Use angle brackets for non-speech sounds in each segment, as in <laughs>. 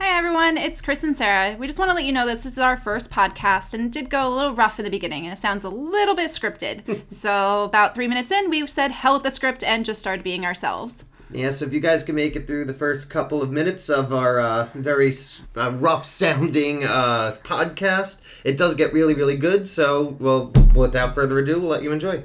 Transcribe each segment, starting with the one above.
Hi, everyone. It's Chris and Sarah. We just want to let you know that this is our first podcast and it did go a little rough in the beginning and it sounds a little bit scripted. <laughs> so, about three minutes in, we said hell with the script and just started being ourselves. Yeah, so if you guys can make it through the first couple of minutes of our uh, very uh, rough sounding uh, podcast, it does get really, really good. So, well, without further ado, we'll let you enjoy.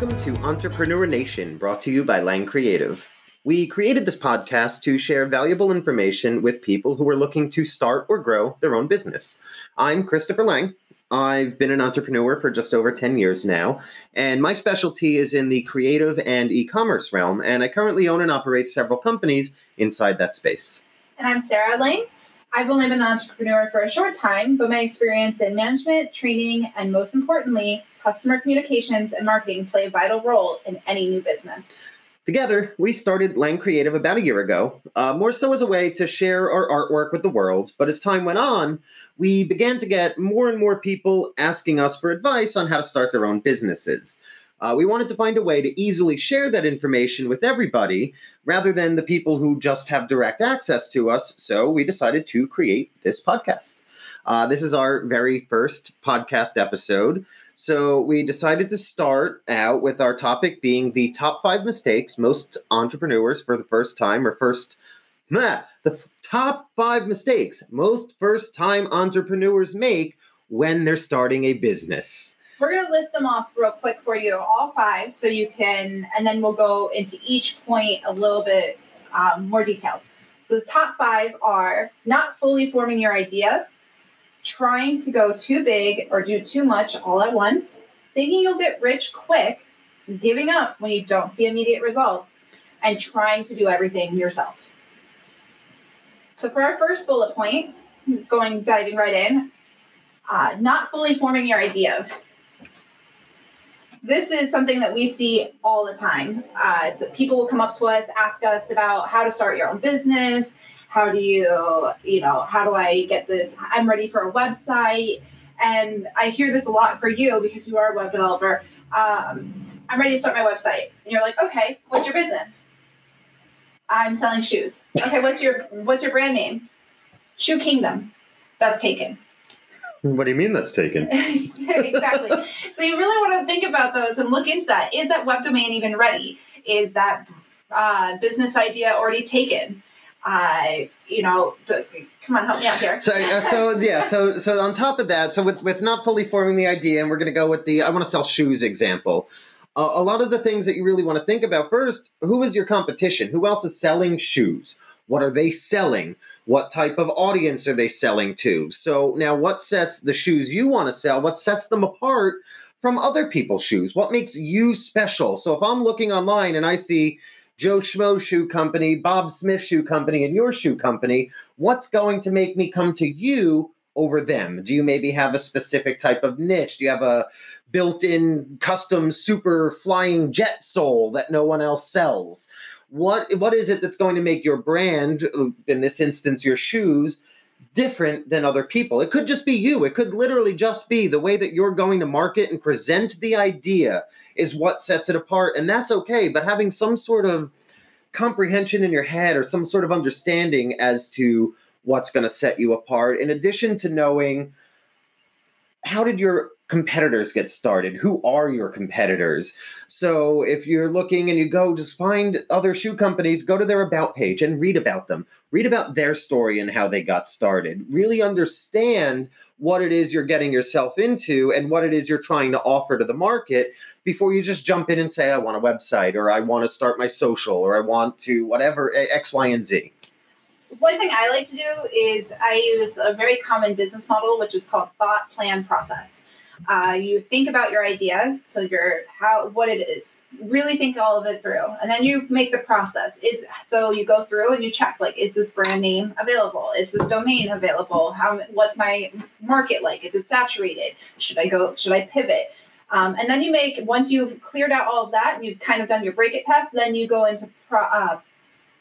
Welcome to Entrepreneur Nation, brought to you by Lang Creative. We created this podcast to share valuable information with people who are looking to start or grow their own business. I'm Christopher Lang. I've been an entrepreneur for just over 10 years now, and my specialty is in the creative and e commerce realm, and I currently own and operate several companies inside that space. And I'm Sarah Lang. I've only been an entrepreneur for a short time, but my experience in management, training, and most importantly, customer communications and marketing play a vital role in any new business. Together, we started Lang Creative about a year ago, uh, more so as a way to share our artwork with the world. But as time went on, we began to get more and more people asking us for advice on how to start their own businesses. Uh, we wanted to find a way to easily share that information with everybody rather than the people who just have direct access to us. So we decided to create this podcast. Uh, this is our very first podcast episode. So we decided to start out with our topic being the top five mistakes most entrepreneurs for the first time or first meh, the f- top five mistakes most first time entrepreneurs make when they're starting a business. We're going to list them off real quick for you, all five, so you can, and then we'll go into each point a little bit um, more detailed. So the top five are not fully forming your idea, trying to go too big or do too much all at once, thinking you'll get rich quick, giving up when you don't see immediate results, and trying to do everything yourself. So for our first bullet point, going diving right in, uh, not fully forming your idea. This is something that we see all the time. Uh, people will come up to us, ask us about how to start your own business. How do you, you know, how do I get this? I'm ready for a website. And I hear this a lot for you because you are a web developer. Um, I'm ready to start my website. And you're like, okay, what's your business? I'm selling shoes. Okay, what's your what's your brand name? Shoe Kingdom. That's taken. What do you mean that's taken? <laughs> exactly. So you really want to think about those and look into that. Is that web domain even ready? Is that uh, business idea already taken? Uh, you know, come on, help me out here. So, uh, so yeah, so so on top of that, so with with not fully forming the idea, and we're going to go with the I want to sell shoes example. Uh, a lot of the things that you really want to think about first: who is your competition? Who else is selling shoes? What are they selling? What type of audience are they selling to? So now, what sets the shoes you want to sell? What sets them apart from other people's shoes? What makes you special? So if I'm looking online and I see Joe Schmo Shoe Company, Bob Smith Shoe Company, and your shoe company, what's going to make me come to you over them? Do you maybe have a specific type of niche? Do you have a built in custom super flying jet sole that no one else sells? What, what is it that's going to make your brand, in this instance, your shoes, different than other people? It could just be you. It could literally just be the way that you're going to market and present the idea is what sets it apart. And that's okay. But having some sort of comprehension in your head or some sort of understanding as to what's going to set you apart, in addition to knowing how did your competitors get started? Who are your competitors? So if you're looking and you go, just find other shoe companies, go to their about page and read about them. Read about their story and how they got started. Really understand what it is you're getting yourself into and what it is you're trying to offer to the market before you just jump in and say, I want a website or I want to start my social or I want to whatever eh, X, Y, and Z. One thing I like to do is I use a very common business model, which is called thought plan process. Uh, you think about your idea, so your how what it is. Really think all of it through, and then you make the process. Is so you go through and you check like, is this brand name available? Is this domain available? How what's my market like? Is it saturated? Should I go? Should I pivot? Um, and then you make once you've cleared out all of that, you've kind of done your break it test. Then you go into pro, uh,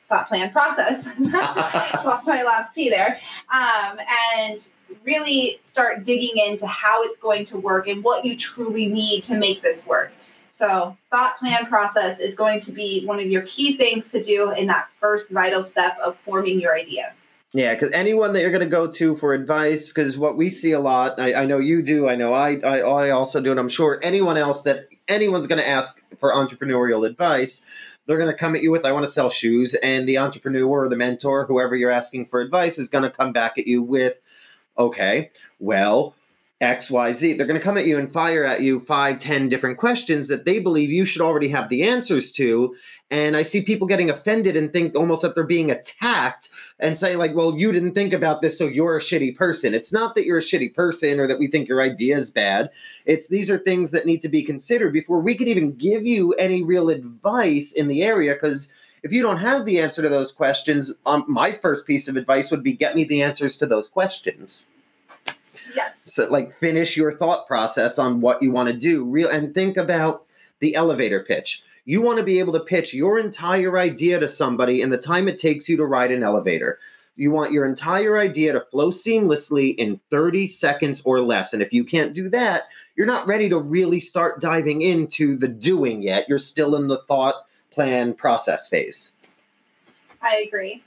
thought plan process. <laughs> Lost my last P there. Um, and really start digging into how it's going to work and what you truly need to make this work. So, thought plan process is going to be one of your key things to do in that first vital step of forming your idea. Yeah, because anyone that you're going to go to for advice, because what we see a lot, I, I know you do, I know I, I, I also do, and I'm sure anyone else that anyone's going to ask for entrepreneurial advice, they're going to come at you with, I want to sell shoes. And the entrepreneur or the mentor, whoever you're asking for advice, is going to come back at you with, okay, well, XYZ. They're going to come at you and fire at you five, ten different questions that they believe you should already have the answers to. And I see people getting offended and think almost that they're being attacked and saying, like, well, you didn't think about this, so you're a shitty person. It's not that you're a shitty person or that we think your idea is bad. It's these are things that need to be considered before we can even give you any real advice in the area because if you don't have the answer to those questions, um, my first piece of advice would be get me the answers to those questions. Yeah. So, like, finish your thought process on what you want to do. Real and think about the elevator pitch. You want to be able to pitch your entire idea to somebody in the time it takes you to ride an elevator. You want your entire idea to flow seamlessly in 30 seconds or less. And if you can't do that, you're not ready to really start diving into the doing yet. You're still in the thought, plan, process phase. I agree.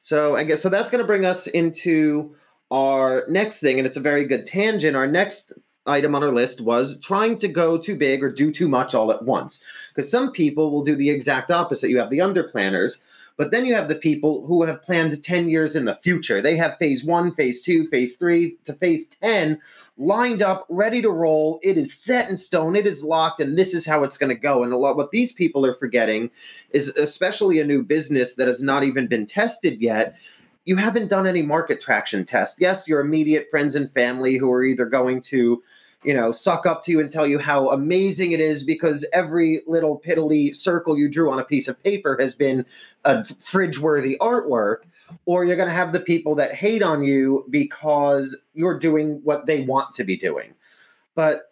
So I guess so that's going to bring us into our next thing, and it's a very good tangent. Our next item on our list was trying to go too big or do too much all at once. Because some people will do the exact opposite. You have the underplanners, but then you have the people who have planned 10 years in the future. They have phase one, phase two, phase three to phase 10 lined up, ready to roll. It is set in stone, it is locked, and this is how it's going to go. And a lot what these people are forgetting is especially a new business that has not even been tested yet you haven't done any market traction test. Yes, your immediate friends and family who are either going to, you know, suck up to you and tell you how amazing it is because every little piddly circle you drew on a piece of paper has been a fridge worthy artwork, or you're going to have the people that hate on you because you're doing what they want to be doing. But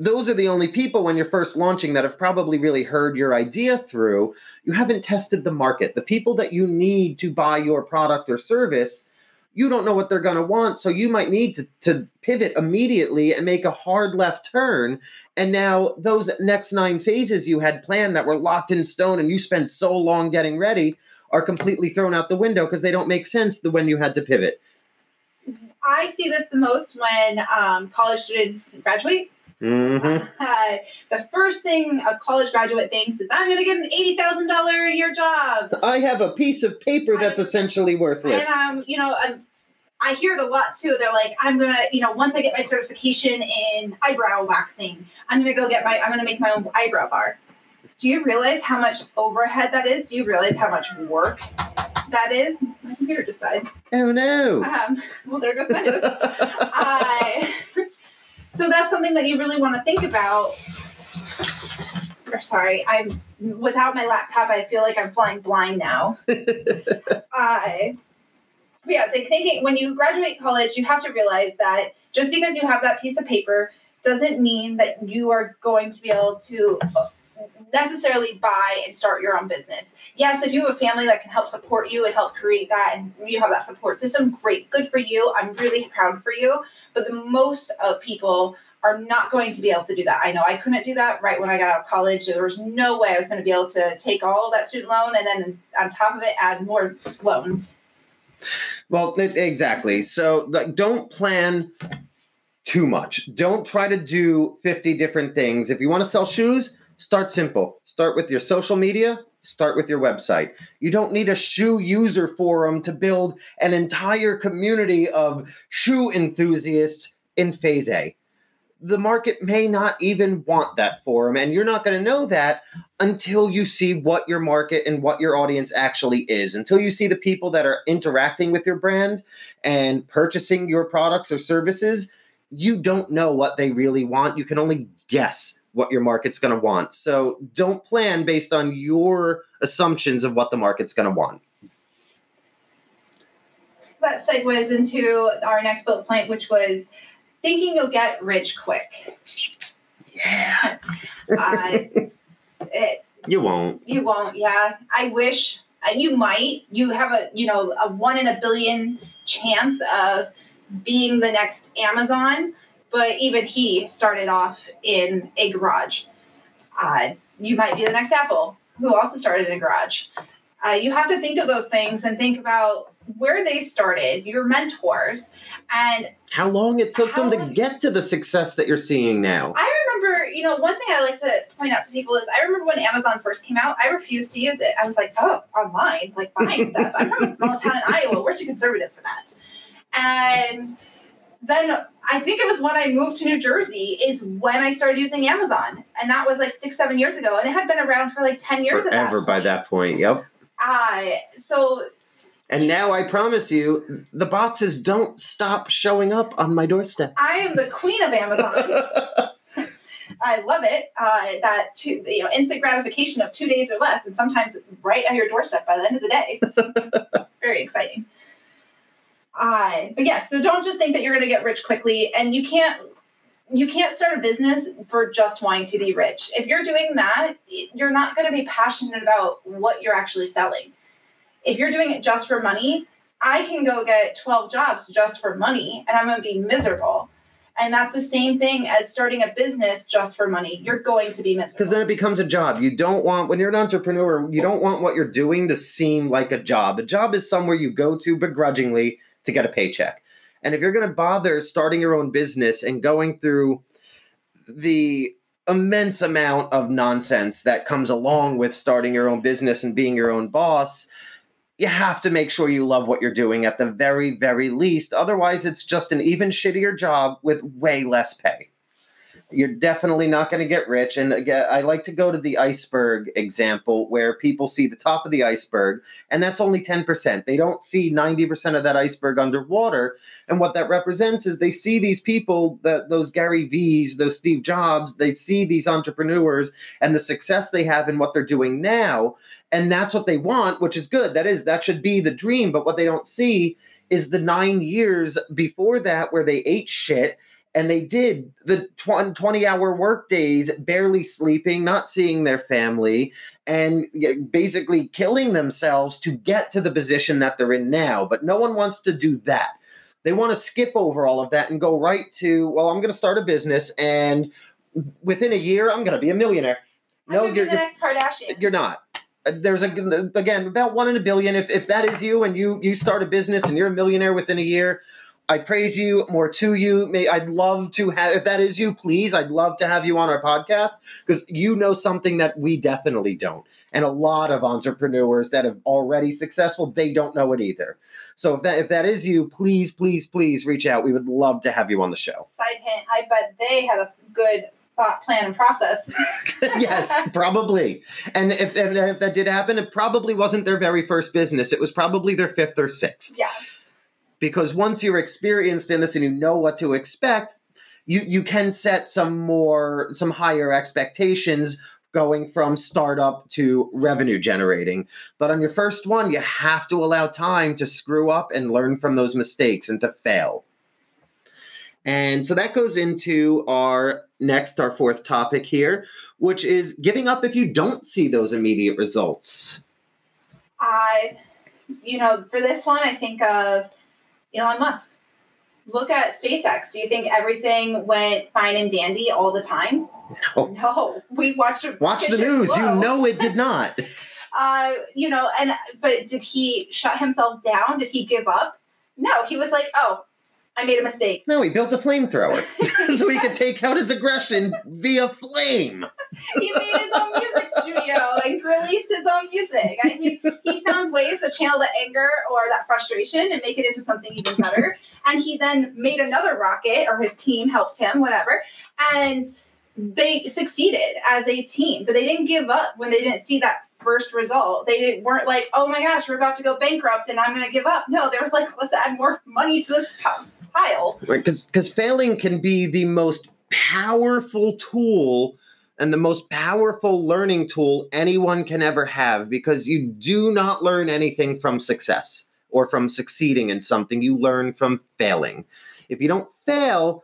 those are the only people when you're first launching that have probably really heard your idea through. You haven't tested the market. The people that you need to buy your product or service, you don't know what they're going to want. So you might need to, to pivot immediately and make a hard left turn. And now those next nine phases you had planned that were locked in stone and you spent so long getting ready are completely thrown out the window because they don't make sense the when you had to pivot. I see this the most when um, college students graduate Mm-hmm. Uh, the first thing a college graduate thinks is, I'm going to get an $80,000 a year job. I have a piece of paper that's I- essentially worthless. And, um, you know, um, I hear it a lot too. They're like, I'm going to, you know, once I get my certification in eyebrow waxing, I'm going to go get my, I'm going to make my own eyebrow bar. Do you realize how much overhead that is? Do you realize how much work that is? My computer just died. oh no. Um, well, there goes my notes. <laughs> Uh, so that's something that you really want to think about. Or, sorry, I'm without my laptop. I feel like I'm flying blind now. <laughs> I. yeah, think, thinking when you graduate college, you have to realize that just because you have that piece of paper doesn't mean that you are going to be able to necessarily buy and start your own business. Yes, if you have a family that can help support you and help create that, and you have that support system, great, good for you. I'm really proud for you. But the most of people are not going to be able to do that. I know I couldn't do that right when I got out of college. There was no way I was going to be able to take all that student loan and then on top of it add more loans. Well, exactly. So like, don't plan too much. Don't try to do 50 different things. If you want to sell shoes, start simple. Start with your social media, start with your website. You don't need a shoe user forum to build an entire community of shoe enthusiasts in phase A. The market may not even want that forum, and you're not going to know that until you see what your market and what your audience actually is, until you see the people that are interacting with your brand and purchasing your products or services. You don't know what they really want. You can only guess what your market's going to want. So don't plan based on your assumptions of what the market's going to want. That segues into our next bullet point, which was thinking you'll get rich quick. Yeah. Uh, <laughs> it, You won't. you won't, yeah. I wish Uh, you might. You have a you know a one in a billion chance of being the next Amazon, but even he started off in a garage. Uh, you might be the next Apple, who also started in a garage. Uh, you have to think of those things and think about where they started, your mentors, and How long it took them to long- get to the success that you're seeing now. I remember, you know, one thing I like to point out to people is I remember when Amazon first came out, I refused to use it. I was like, oh, online, like buying <laughs> stuff. I'm from a small town in Iowa. We're too conservative for that. And then I think it was when I moved to New Jersey is when I started using Amazon. And that was like six, seven years ago. And it had been around for like 10 years at Forever that by that point. Yep. Uh, so And now I promise you, the boxes don't stop showing up on my doorstep. I am the queen of Amazon. <laughs> I love it. Uh, that two, you know, instant gratification of two days or less, and sometimes right at your doorstep by the end of the day. <laughs> Very exciting. Uh, but yes, so don't just think that you're going to get rich quickly, and you can't. You can't start a business for just wanting to be rich. If you're doing that, you're not going to be passionate about what you're actually selling. If you're doing it just for money, I can go get 12 jobs just for money and I'm going to be miserable. And that's the same thing as starting a business just for money. You're going to be miserable. Because then it becomes a job. You don't want, when you're an entrepreneur, you don't want what you're doing to seem like a job. A job is somewhere you go to begrudgingly to get a paycheck. And if you're going to bother starting your own business and going through the immense amount of nonsense that comes along with starting your own business and being your own boss, you have to make sure you love what you're doing at the very, very least. Otherwise, it's just an even shittier job with way less pay. You're definitely not going to get rich. And again, I like to go to the iceberg example where people see the top of the iceberg, and that's only 10%. They don't see 90% of that iceberg underwater. And what that represents is they see these people, that those Gary V's, those Steve Jobs, they see these entrepreneurs and the success they have in what they're doing now. And that's what they want, which is good. That is, that should be the dream. But what they don't see is the nine years before that where they ate shit and they did the 20 hour work days barely sleeping not seeing their family and basically killing themselves to get to the position that they're in now. But no one wants to do that. They want to skip over all of that and go right to well i'm going to start a business and within a year i'm going to be a millionaire. I'm no you're, next Kardashian. you're not. Uh, there's a again about one in a billion. If, if that is you and you you start a business and you're a millionaire within a year I praise you more to you. May I'd love to have if that is you, please. I'd love to have you on our podcast because you know something that we definitely don't. And a lot of entrepreneurs that have already successful, they don't know it either. So if that if that is you, please, please, please reach out. We would love to have you on the show. Side hint, I bet they had a good thought, plan, and process. <laughs> <laughs> yes, probably. And if, if, that- if that did happen, it probably wasn't their very first business. It was probably their fifth or sixth. yeah. Because once you're experienced in this and you know what to expect you you can set some more some higher expectations going from startup to revenue generating. But on your first one you have to allow time to screw up and learn from those mistakes and to fail. And so that goes into our next our fourth topic here which is giving up if you don't see those immediate results. I, you know, for this one, I think of Elon Musk. Look at SpaceX. Do you think everything went fine and dandy all the time? No. No. We watched watch the news you know it did not <laughs> <laughs> Uh, you know, and but did he shut himself down? Did he give up? No, he was like, "Oh, I made a mistake." No, he built a flamethrower <laughs> <laughs> so he could take out his aggression via flame. he made his own music studio and released his own music. I mean, he found ways to channel the anger or that frustration and make it into something even better. And he then made another rocket, or his team helped him, whatever. And they succeeded as a team, but they didn't give up when they didn't see that first result. They didn't, weren't like, "Oh my gosh, we're about to go bankrupt, and I'm going to give up." No, they were like, "Let's add more money to this pile." Because because failing can be the most powerful tool and the most powerful learning tool anyone can ever have because you do not learn anything from success or from succeeding in something. You learn from failing. If you don't fail,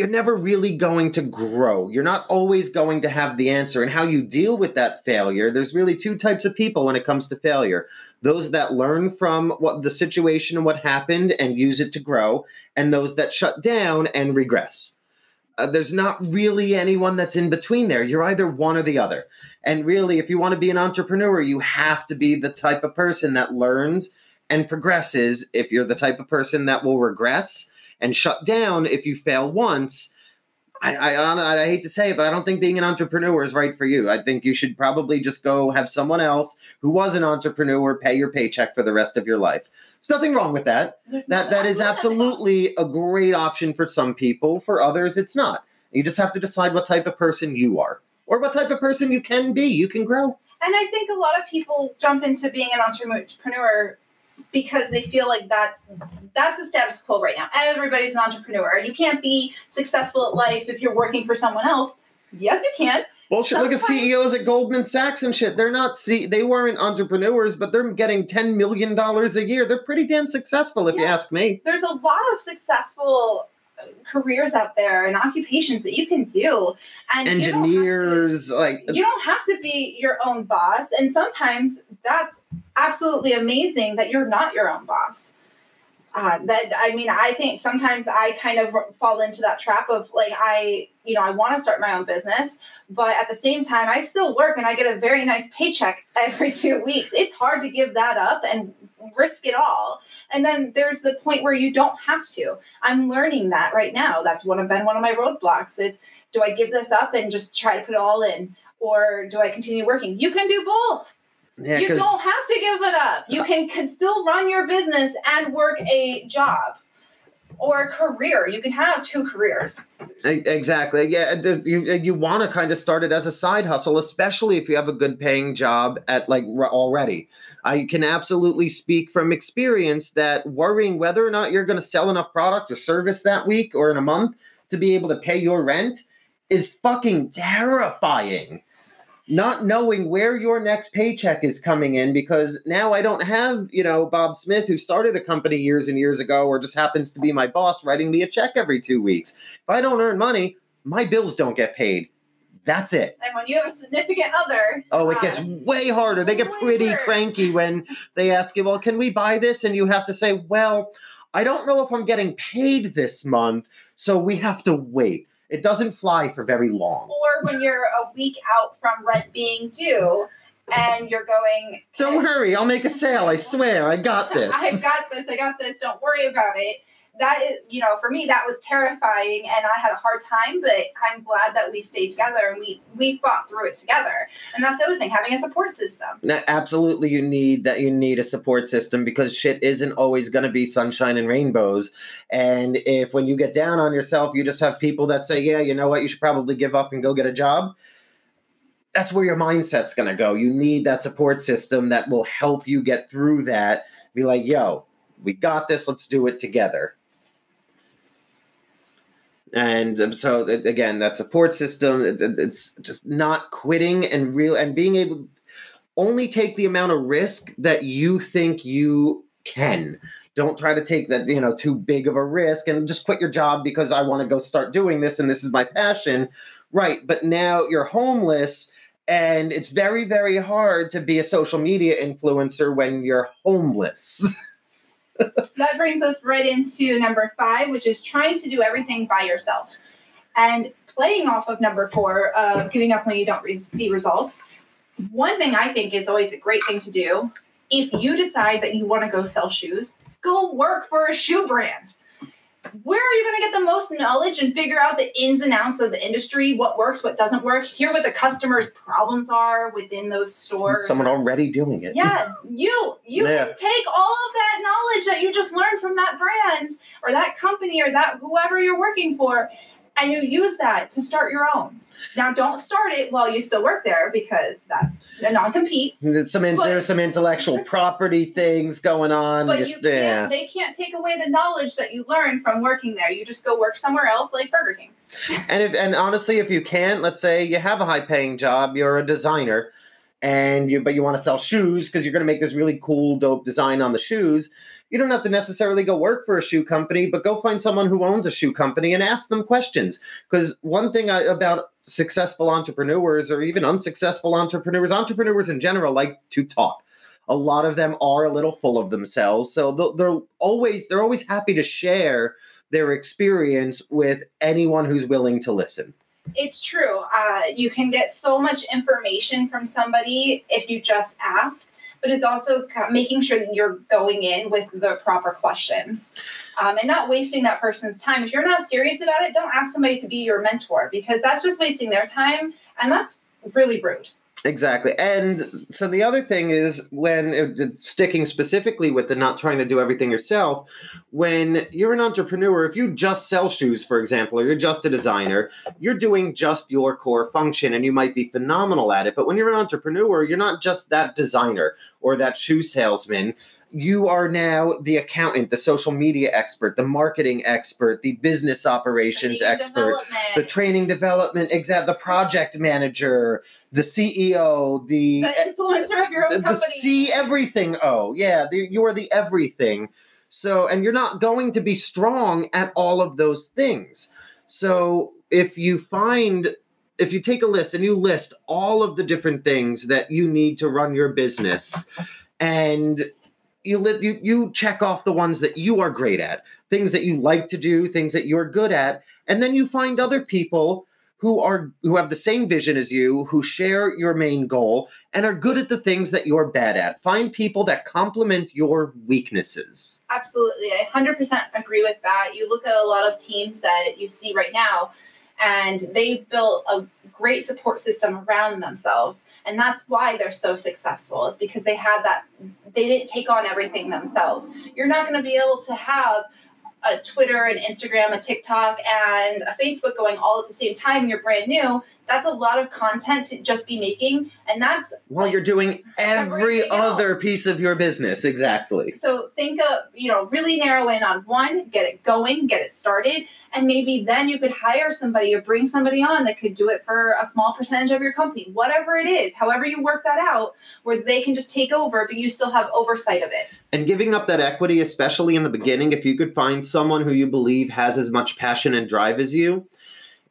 you're never really going to grow. You're not always going to have the answer. And how you deal with that failure, there's really two types of people when it comes to failure those that learn from what the situation and what happened and use it to grow, and those that shut down and regress. Uh, there's not really anyone that's in between there. You're either one or the other. And really, if you want to be an entrepreneur, you have to be the type of person that learns and progresses. If you're the type of person that will regress and shut down if you fail once, I, I, I hate to say it, but I don't think being an entrepreneur is right for you. I think you should probably just go have someone else who was an entrepreneur pay your paycheck for the rest of your life. There's nothing wrong with that. There's That that is absolutely a great option for some people. For others, it's not. You just have to decide what type of person you are, or what type of person you can be. You can grow. And I think a lot of people jump into being an entrepreneur because they feel like that's that's the status quo right now. Everybody's an entrepreneur. You can't be successful at life if you're working for someone else. Yes, you can. Bullshit. Look at CEOs at Goldman Sachs and shit. They're not see they weren't entrepreneurs, but they're getting ten million dollars a year. They're pretty damn successful, if you ask me. There's a lot of successful careers out there and occupations that you can do. And you to- Engineers, like you don't have to be your own boss and sometimes that's absolutely amazing that you're not your own boss uh, that i mean i think sometimes i kind of fall into that trap of like i you know i want to start my own business but at the same time i still work and i get a very nice paycheck every <laughs> two weeks it's hard to give that up and risk it all and then there's the point where you don't have to i'm learning that right now that's one of been one of my roadblocks is do I give this up and just try to put it all in? Or do I continue working? You can do both. Yeah, you don't have to give it up. You can, can still run your business and work a job or a career. You can have two careers. Exactly. Yeah, you you want to kind of start it as a side hustle, especially if you have a good paying job at like already. I can absolutely speak from experience that worrying whether or not you're going to sell enough product or service that week or in a month to be able to pay your rent is fucking terrifying. Not knowing where your next paycheck is coming in because now I don't have, you know, Bob Smith who started a company years and years ago or just happens to be my boss writing me a check every 2 weeks. If I don't earn money, my bills don't get paid. That's it. And when you have a significant other, Oh, it gets way harder. They get pretty worse. cranky when they ask you, well, can we buy this? And you have to say, well, I don't know if I'm getting paid this month, so we have to wait. It doesn't fly for very long. When you're a week out from rent being due and you're going, Don't worry, I'll make a sale. I swear, I got <laughs> this. I've got this. I got this. Don't worry about it. That is, you know, for me, that was terrifying, and I had a hard time. But I'm glad that we stayed together and we we fought through it together. And that's the other thing, having a support system. Absolutely, you need that. You need a support system because shit isn't always going to be sunshine and rainbows. And if when you get down on yourself, you just have people that say, "Yeah, you know what? You should probably give up and go get a job." That's where your mindset's going to go. You need that support system that will help you get through that. Be like, "Yo, we got this. Let's do it together." And so again, that support system, it- it- it's just not quitting and real and being able only take the amount of risk that you think you can. Don't try to take that, you know, too big of a risk and just quit your job because I want to go start doing this and this is my passion. Right. But now you're homeless and it's very, very hard to be a social media influencer when you're homeless. <laughs> That brings us right into number five, which is trying to do everything by yourself. And playing off of number four of giving up when you don't re- see results. One thing I think is always a great thing to do if you decide that you want to go sell shoes, go work for a shoe brand. Where are you going to get the most knowledge and figure out the ins and outs of the industry, what works, what doesn't work, hear what the customer's problems are within those stores? Someone already doing it. Yeah, you you Yeah. can take all of that knowledge that you just learned from that brand or that company or that whoever you're working for, and you use that to start your own. Now, don't start it while you still work there because that's a non-compete. There's some, in- But- there's some intellectual property things going on. But you can't, yeah. they can't take away the knowledge that you learn from working there. You just go work somewhere else, like Burger King. And if and honestly, if you can't, let's say you have a high paying job, you're a designer, and you but you want to sell shoes because you're going to make this really cool, dope design on the shoes. You don't have to necessarily go work for a shoe company, but go find someone who owns a shoe company and ask them questions. Because one thing I, about successful entrepreneurs or even unsuccessful entrepreneurs, entrepreneurs in general like to talk. A lot of them are a little full of themselves, so they're, always they're always happy to share their experience with anyone who's willing to listen. It's true. Uh, you can get so much information from somebody if you just ask but it's also making sure that you're going in with the proper questions um, and not wasting that person's time. If you're not serious about it, don't ask somebody to be your mentor because that's just wasting their time and that's really rude. Exactly. And so the other thing is when uh, sticking specifically with the not trying to do everything yourself, when you're an entrepreneur, if you just sell shoes, for example, or you're just a designer, you're doing just your core function and you might be phenomenal at it. But when you're an entrepreneur, you're not just that designer or that shoe salesman you are now the accountant, the social media expert, the marketing expert, the business operations the expert, the training development, the project manager, the CEO, the, the influencer of your own the, company, the see everything. Oh, yeah, the, you are the everything. So, and you're not going to be strong at all of those things. So, if you find if you take a list and you list all of the different things that you need to run your business and you let you you check off the ones that you are great at, things that you like to do, things that you're good at, and then you find other people who are who have the same vision as you, who share your main goal and are good at the things that you're bad at. Find people that complement your weaknesses. Absolutely. I 100% agree with that. You look at a lot of teams that you see right now and they've built a great support system around themselves. And that's why they're so successful is because they had that they didn't take on everything themselves. You're not going to be able to have a twitter an instagram a tiktok and a facebook going all at the same time and you're brand new that's a lot of content to just be making and that's while like, you're doing every other else. piece of your business exactly so think of you know really narrow in on one get it going get it started and maybe then you could hire somebody or bring somebody on that could do it for a small percentage of your company whatever it is however you work that out where they can just take over but you still have oversight of it and giving up that equity especially in the beginning if you could find someone who you believe has as much passion and drive as you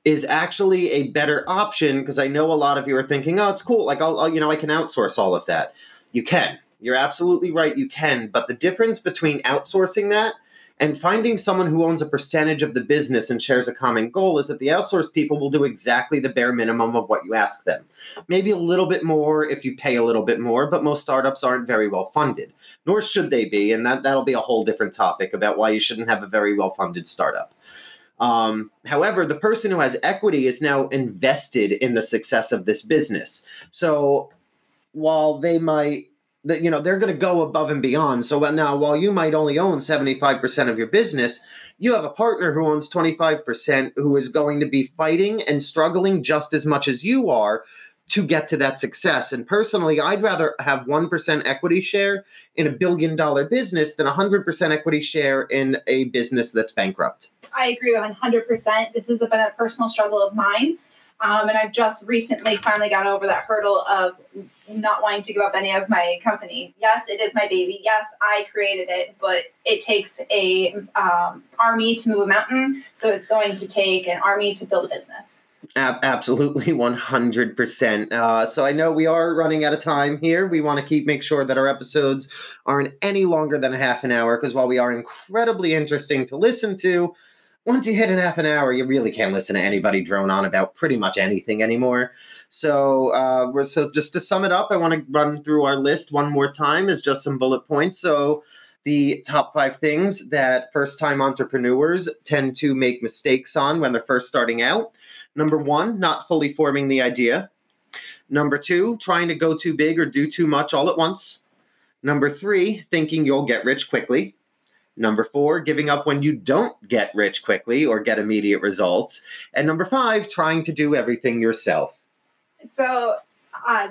is actually a better option because I know a lot of you are thinking, oh, it's cool. Like, I'll, I'll, you know, I can outsource all of that. You can. You're absolutely right. You can. But the difference between outsourcing that and finding someone who owns a percentage of the business and shares a common goal is that the outsourced people will do exactly the bare minimum of what you ask them. Maybe a little bit more if you pay a little bit more, but most startups aren't very well funded, nor should they be. And that, that'll be a whole different topic about why you shouldn't have a very well funded startup. Um, however, the person who has equity is now invested in the success of this business. So while they might, that you know, they're going to go above and beyond. So now, while you might only own seventy five percent of your business, you have a partner who owns twenty five percent, who is going to be fighting and struggling just as much as you are to get to that success. And personally, I'd rather have 1% equity share in a billion dollar business than 100% equity share in a business that's bankrupt. I agree 100%. This has been a personal struggle of mine. Um, and I've just recently finally got over that hurdle of not wanting to give up any of my company. Yes, it is my baby. Yes, I created it, but it takes a um, army to move a mountain. So it's going to take an army to build a business. absolutely, 100%. Uh, so I know we are running out of time here. We want to keep make sure that our episodes aren't any longer than a half an hour because while we are incredibly interesting to listen to, once you hit an half an hour, you really can't listen to anybody drone on about pretty much anything anymore. So, uh, we're so just to sum it up, I want to run through our list one more time as just some bullet points. So, the top five things that first time entrepreneurs tend to make mistakes on when they're first starting out. Number one, not fully forming the idea. Number two, trying to go too big or do too much all at once. Number three, thinking you'll get rich quickly. Number four, giving up when you don't get rich quickly or get immediate results. And number five, trying to do everything yourself. So, uh,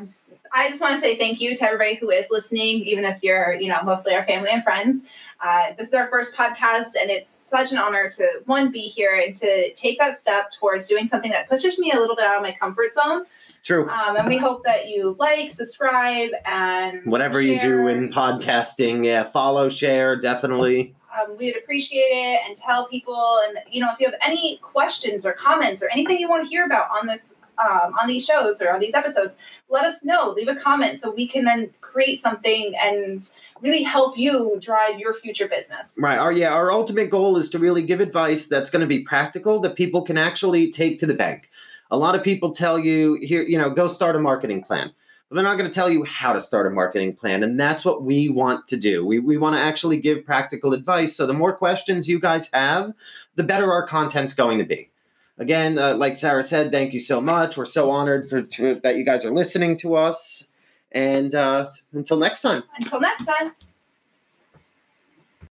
I just want to say thank you to everybody who is listening, even if you're, you know, mostly our family and friends. Uh, this is our first podcast, and it's such an honor to one be here and to take that step towards doing something that pushes me a little bit out of my comfort zone. True. Um, and we hope that you like, subscribe, and Whatever you do in podcasting, yeah, follow, share, definitely. Um, we'd appreciate it and tell people and you know if you have any questions or comments or anything you want to hear about on this um, on these shows or on these episodes let us know leave a comment so we can then create something and really help you drive your future business Right. Our yeah, our ultimate goal is to really give advice that's going to be practical that people can actually take to the bank. A lot of people tell you here, you know, go start a marketing plan. But they're not going to tell you how to start a marketing plan, and that's what we want to do. We we want to actually give practical advice. So the more questions you guys have, the better our content's going to be. Again, uh, like Sarah said, thank you so much. We're so honored for to, that you guys are listening to us. And uh, until next time. until next time